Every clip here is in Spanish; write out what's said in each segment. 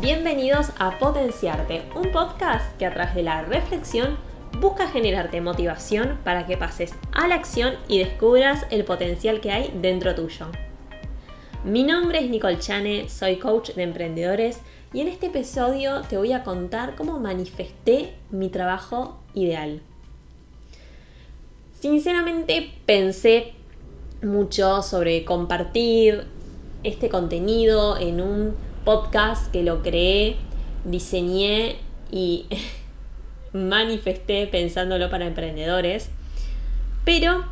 Bienvenidos a Potenciarte, un podcast que a través de la reflexión busca generarte motivación para que pases a la acción y descubras el potencial que hay dentro tuyo. Mi nombre es Nicole Chane, soy coach de emprendedores y en este episodio te voy a contar cómo manifesté mi trabajo ideal. Sinceramente pensé mucho sobre compartir este contenido en un podcast que lo creé, diseñé y manifesté pensándolo para emprendedores. Pero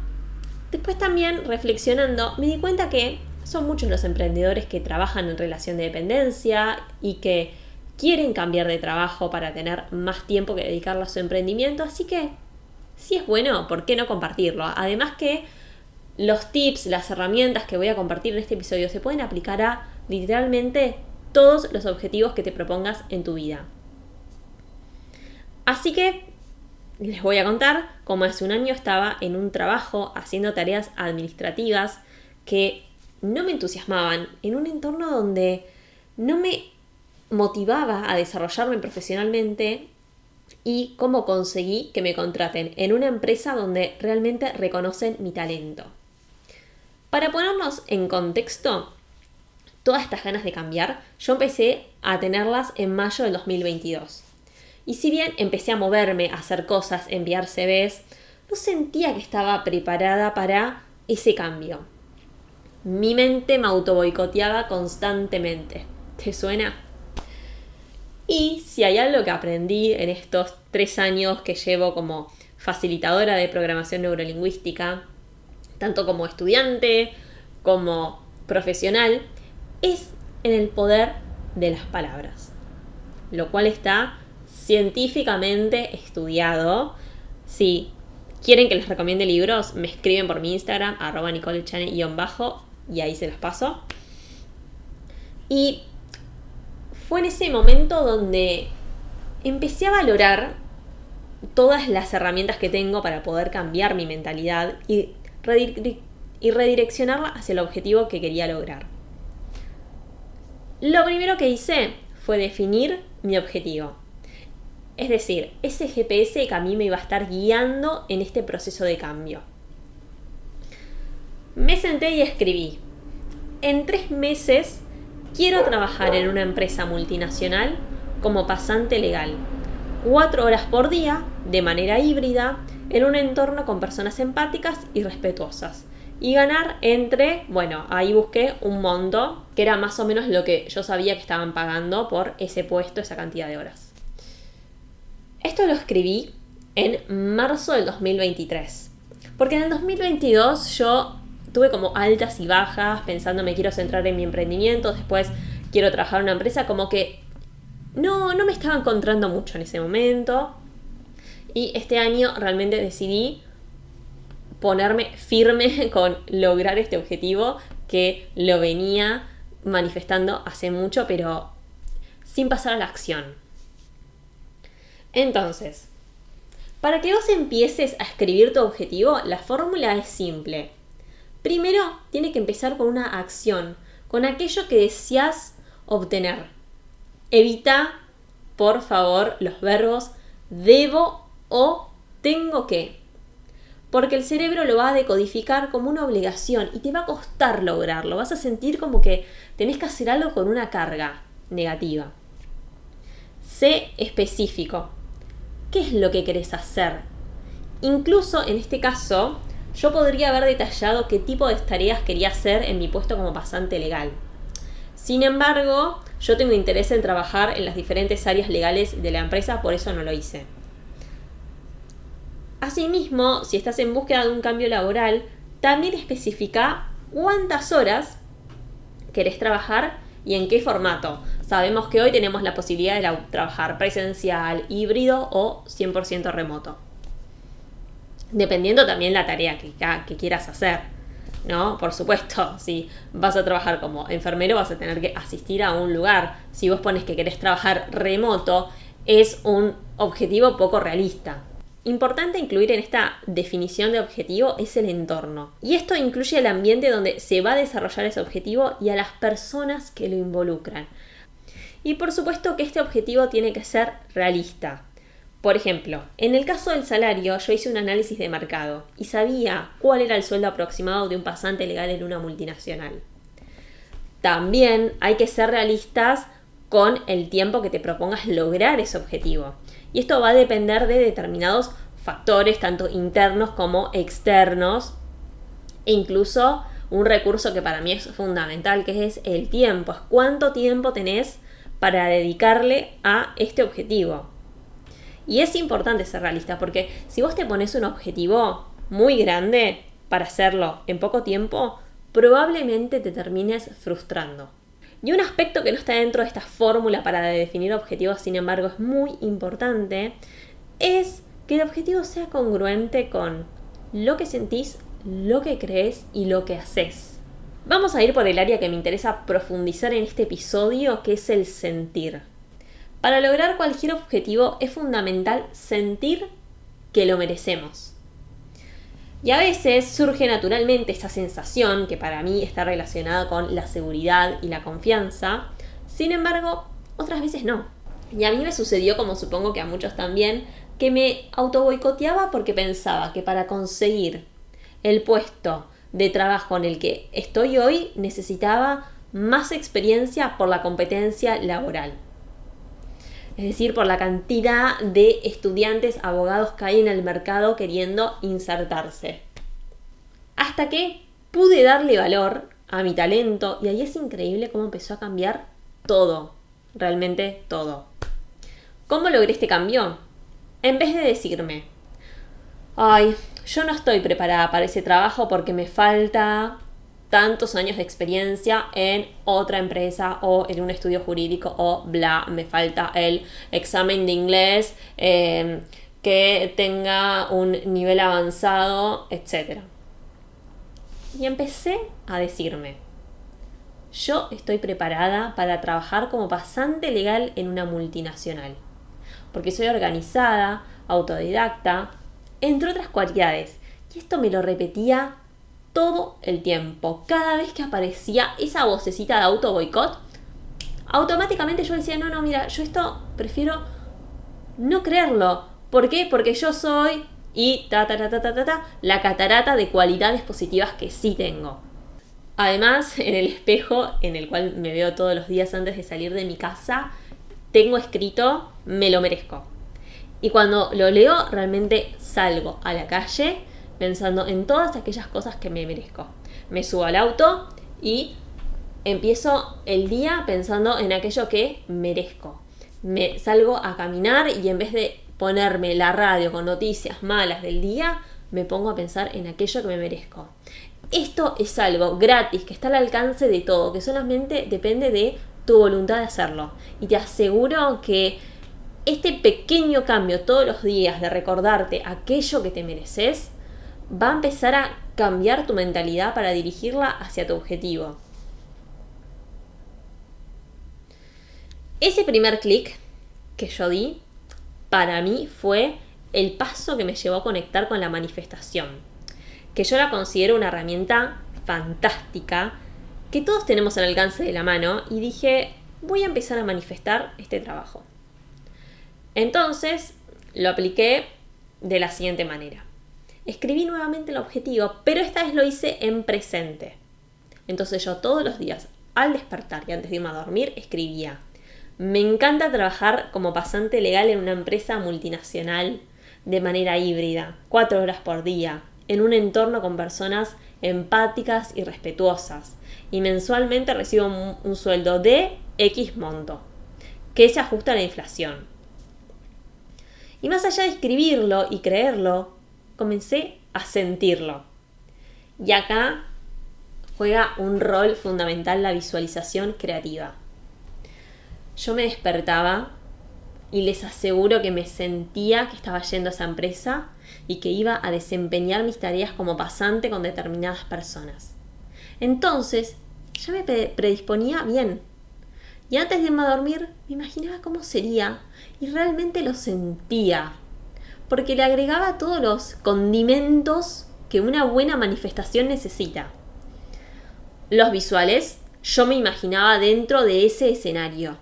después también reflexionando me di cuenta que son muchos los emprendedores que trabajan en relación de dependencia y que quieren cambiar de trabajo para tener más tiempo que dedicarlo a su emprendimiento, así que si es bueno, ¿por qué no compartirlo? Además que los tips, las herramientas que voy a compartir en este episodio se pueden aplicar a literalmente todos los objetivos que te propongas en tu vida. Así que les voy a contar cómo hace un año estaba en un trabajo haciendo tareas administrativas que no me entusiasmaban, en un entorno donde no me motivaba a desarrollarme profesionalmente y cómo conseguí que me contraten en una empresa donde realmente reconocen mi talento. Para ponernos en contexto, todas estas ganas de cambiar, yo empecé a tenerlas en mayo del 2022. Y si bien empecé a moverme, a hacer cosas, enviar CVs, no sentía que estaba preparada para ese cambio. Mi mente me autoboicoteaba constantemente. ¿Te suena? Y si hay algo que aprendí en estos tres años que llevo como facilitadora de programación neurolingüística, tanto como estudiante como profesional, es en el poder de las palabras, lo cual está científicamente estudiado. Si quieren que les recomiende libros, me escriben por mi Instagram, arroba bajo y ahí se los paso. Y fue en ese momento donde empecé a valorar todas las herramientas que tengo para poder cambiar mi mentalidad y redireccionarla hacia el objetivo que quería lograr. Lo primero que hice fue definir mi objetivo. Es decir, ese GPS que a mí me iba a estar guiando en este proceso de cambio. Me senté y escribí. En tres meses quiero trabajar en una empresa multinacional como pasante legal. Cuatro horas por día, de manera híbrida, en un entorno con personas empáticas y respetuosas y ganar entre, bueno, ahí busqué un monto que era más o menos lo que yo sabía que estaban pagando por ese puesto, esa cantidad de horas. Esto lo escribí en marzo del 2023, porque en el 2022 yo tuve como altas y bajas pensando me quiero centrar en mi emprendimiento, después quiero trabajar en una empresa, como que no, no me estaba encontrando mucho en ese momento. Y este año realmente decidí ponerme firme con lograr este objetivo que lo venía manifestando hace mucho, pero sin pasar a la acción. Entonces, para que vos empieces a escribir tu objetivo, la fórmula es simple. Primero, tiene que empezar con una acción, con aquello que deseas obtener. Evita, por favor, los verbos debo o tengo que porque el cerebro lo va a decodificar como una obligación y te va a costar lograrlo, vas a sentir como que tenés que hacer algo con una carga negativa. Sé específico. ¿Qué es lo que querés hacer? Incluso en este caso, yo podría haber detallado qué tipo de tareas quería hacer en mi puesto como pasante legal. Sin embargo, yo tengo interés en trabajar en las diferentes áreas legales de la empresa, por eso no lo hice. Asimismo, si estás en búsqueda de un cambio laboral, también especifica cuántas horas querés trabajar y en qué formato. Sabemos que hoy tenemos la posibilidad de trabajar presencial, híbrido o 100% remoto. Dependiendo también la tarea que, quieras hacer. ¿no? Por supuesto, si vas a trabajar como enfermero vas a tener que asistir a un lugar. Si vos pones que querés trabajar remoto, es un objetivo poco realista. Importante incluir en esta definición de objetivo es el entorno. Y esto incluye el ambiente donde se va a desarrollar ese objetivo y a las personas que lo involucran. Y por supuesto que este objetivo tiene que ser realista. Por ejemplo, en el caso del salario, yo hice un análisis de mercado y sabía cuál era el sueldo aproximado de un pasante legal en una multinacional. También hay que ser realistas con el tiempo que te propongas lograr ese objetivo. Y esto va a depender de determinados factores, tanto internos como externos, e incluso un recurso que para mí es fundamental, que es el tiempo. Es cuánto tiempo tenés para dedicarle a este objetivo. Y es importante ser realista, porque si vos te pones un objetivo muy grande para hacerlo en poco tiempo, probablemente te termines frustrando. Y un aspecto que no está dentro de esta fórmula para definir objetivos, sin embargo, es muy importante, es que el objetivo sea congruente con lo que sentís, lo que crees y lo que haces. Vamos a ir por el área que me interesa profundizar en este episodio, que es el sentir. Para lograr cualquier objetivo es fundamental sentir que lo merecemos. Y a veces surge naturalmente esta sensación, que para mí está relacionada con la seguridad y la confianza, sin embargo, otras veces no. Y a mí me sucedió, como supongo que a muchos también, que me auto boicoteaba porque pensaba que para conseguir el puesto de trabajo en el que estoy hoy necesitaba más experiencia por la competencia laboral. Es decir, por la cantidad de estudiantes abogados que hay en el mercado queriendo insertarse. Hasta que pude darle valor a mi talento y ahí es increíble cómo empezó a cambiar todo, realmente todo. ¿Cómo logré este cambio? En vez de decirme, ay, yo no estoy preparada para ese trabajo porque me falta tantos años de experiencia en otra empresa o en un estudio jurídico o bla, me falta el examen de inglés em, que tenga un nivel avanzado, etc. Y empecé a decirme, yo estoy preparada para trabajar como pasante legal en una multinacional, porque soy organizada, autodidacta, entre otras cualidades. Y esto me lo repetía todo el tiempo. Cada vez que aparecía esa vocecita de auto boicot, automáticamente yo decía, no, no, mira, yo esto prefiero no creerlo. ¿Por qué? Porque yo soy y ta ta ta ta ta ta, ta la catarata de cualidades positivas que sí tengo. Además, en el espejo en el cual me veo todos los días antes de salir de mi casa, tengo escrito me lo merezco. Y cuando lo leo, realmente salgo a la calle pensando en todas aquellas cosas que me merezco. Me subo al auto y empiezo el día pensando en aquello que merezco. Me salgo a caminar y en vez de ponerme la radio con noticias malas del día, me pongo a pensar en aquello que me merezco. Esto es algo gratis, que está al alcance de todo, que solamente depende de tu voluntad de hacerlo. Y te aseguro que este pequeño cambio todos los días de recordarte aquello que te mereces va a empezar a cambiar tu mentalidad para dirigirla hacia tu objetivo. Ese primer clic que yo di, para mí fue el paso que me llevó a conectar con la manifestación, que yo la considero una herramienta fantástica que todos tenemos al alcance de la mano y dije, voy a empezar a manifestar este trabajo. Entonces lo apliqué de la siguiente manera. Escribí nuevamente el objetivo, pero esta vez lo hice en presente. Entonces yo todos los días, al despertar y antes de irme a dormir, escribía. Me encanta trabajar como pasante legal en una empresa multinacional de manera híbrida, cuatro horas por día, en un entorno con personas empáticas y respetuosas. Y mensualmente recibo un, un sueldo de X monto, que se ajusta a la inflación. Y más allá de escribirlo y creerlo, comencé a sentirlo. Y acá juega un rol fundamental la visualización creativa. Yo me despertaba y les aseguro que me sentía que estaba yendo a esa empresa y que iba a desempeñar mis tareas como pasante con determinadas personas. Entonces, ya me predisponía bien. Y antes de irme a dormir, me imaginaba cómo sería y realmente lo sentía, porque le agregaba todos los condimentos que una buena manifestación necesita. Los visuales, yo me imaginaba dentro de ese escenario.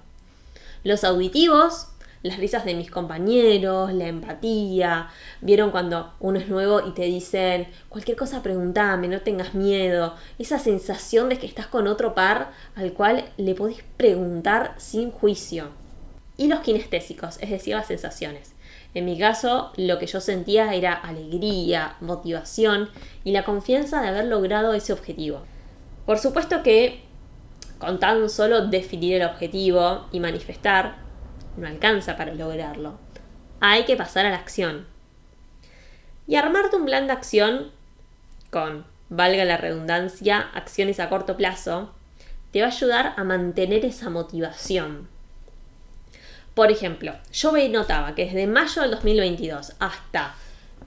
Los auditivos, las risas de mis compañeros, la empatía. Vieron cuando uno es nuevo y te dicen, cualquier cosa pregúntame, no tengas miedo. Esa sensación de que estás con otro par al cual le podés preguntar sin juicio. Y los kinestésicos, es decir, las sensaciones. En mi caso, lo que yo sentía era alegría, motivación y la confianza de haber logrado ese objetivo. Por supuesto que con tan solo definir el objetivo y manifestar, no alcanza para lograrlo. Hay que pasar a la acción. Y armarte un plan de acción con, valga la redundancia, acciones a corto plazo, te va a ayudar a mantener esa motivación. Por ejemplo, yo notaba que desde mayo del 2022 hasta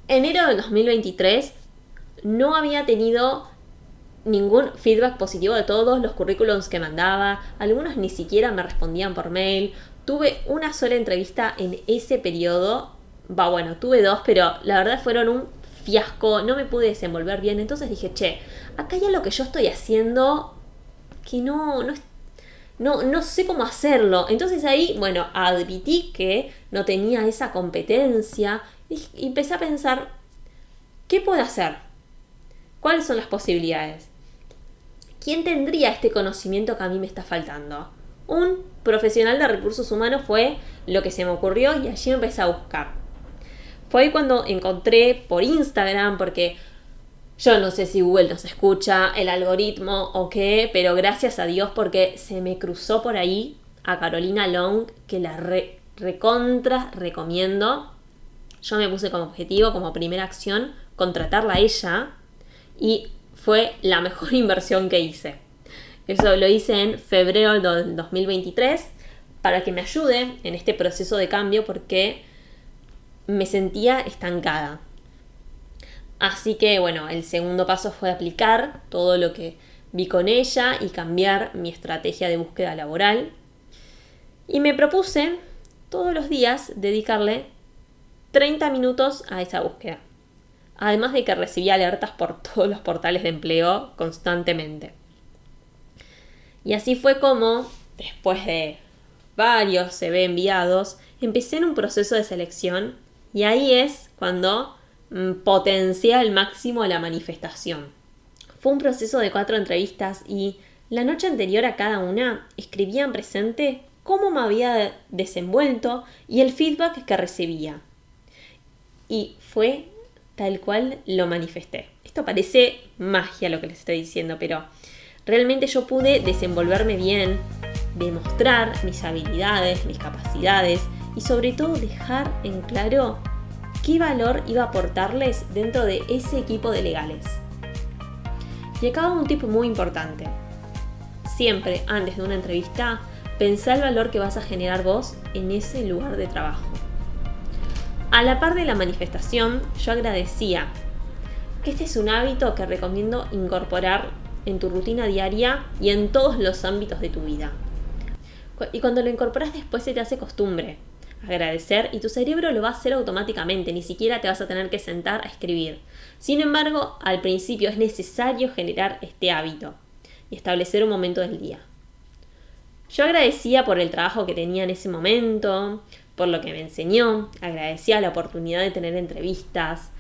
enero del 2023 no había tenido ningún feedback positivo de todos los currículums que mandaba, algunos ni siquiera me respondían por mail, tuve una sola entrevista en ese periodo, va bueno, tuve dos, pero la verdad fueron un fiasco, no me pude desenvolver bien, entonces dije, che, acá hay lo que yo estoy haciendo que no, no, no, no sé cómo hacerlo. Entonces ahí, bueno, admití que no tenía esa competencia y empecé a pensar, ¿qué puedo hacer? ¿Cuáles son las posibilidades? ¿quién tendría este conocimiento que a mí me está faltando? Un profesional de recursos humanos fue lo que se me ocurrió y allí empecé a buscar. Fue cuando encontré por Instagram, porque yo no sé si Google nos escucha, el algoritmo o qué, pero gracias a Dios porque se me cruzó por ahí a Carolina Long, que la recontra recomiendo. Yo me puse como objetivo, como primera acción, contratarla a ella y fue la mejor inversión que hice. Eso lo hice en febrero del 2023 para que me ayude en este proceso de cambio porque me sentía estancada. Así que bueno, el segundo paso fue aplicar todo lo que vi con ella y cambiar mi estrategia de búsqueda laboral. Y me propuse todos los días dedicarle 30 minutos a esa búsqueda además de que recibía alertas por todos los portales de empleo constantemente. Y así fue como, después de varios CV enviados, empecé en un proceso de selección y ahí es cuando mm, potencié al máximo la manifestación. Fue un proceso de cuatro entrevistas y la noche anterior a cada una escribía en presente cómo me había desenvuelto y el feedback que recibía. Y fue tal cual lo manifesté. Esto parece magia lo que les estoy diciendo, pero realmente yo pude desenvolverme bien, demostrar mis habilidades, mis capacidades y sobre todo dejar en claro qué valor iba a aportarles dentro de ese equipo de legales. Y acá un tip muy importante. Siempre antes de una entrevista, pensá el valor que vas a generar vos en ese lugar de trabajo. A la par de la manifestación, yo agradecía que este es un hábito que recomiendo incorporar en tu rutina diaria y en todos los ámbitos de tu vida. Y cuando lo incorporas después se te hace costumbre. Agradecer y tu cerebro lo va a hacer automáticamente, ni siquiera te vas a tener que sentar a escribir. Sin embargo, al principio es necesario generar este hábito y establecer un momento del día. Yo agradecía por el trabajo que tenía en ese momento, por lo que me enseñó, agradecía la oportunidad de tener entrevistas,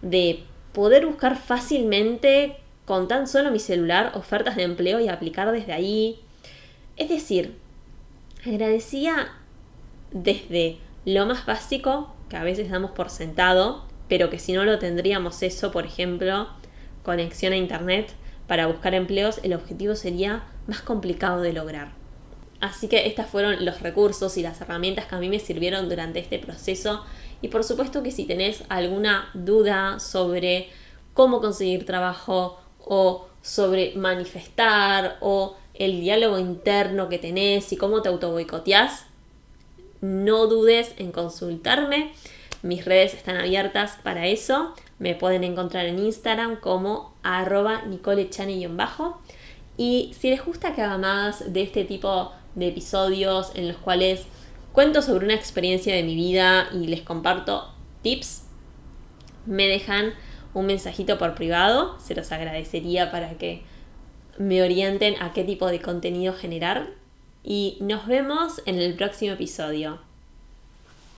de poder buscar fácilmente con tan solo mi celular ofertas de empleo y aplicar desde ahí. Es decir, agradecía desde lo más básico, que a veces damos por sentado, pero que si no lo tendríamos eso, por ejemplo, conexión a Internet para buscar empleos, el objetivo sería más complicado de lograr. Así que estos fueron los recursos y las herramientas que a mí me sirvieron durante este proceso. Y por supuesto que si tenés alguna duda sobre cómo conseguir trabajo o sobre manifestar o el diálogo interno que tenés y cómo te autoboicoteás, no dudes en consultarme. Mis redes están abiertas para eso. Me pueden encontrar en Instagram como arroba nicolechane-bajo. Y si les gusta que haga más de este tipo de episodios en los cuales cuento sobre una experiencia de mi vida y les comparto tips, me dejan un mensajito por privado, se los agradecería para que me orienten a qué tipo de contenido generar. Y nos vemos en el próximo episodio.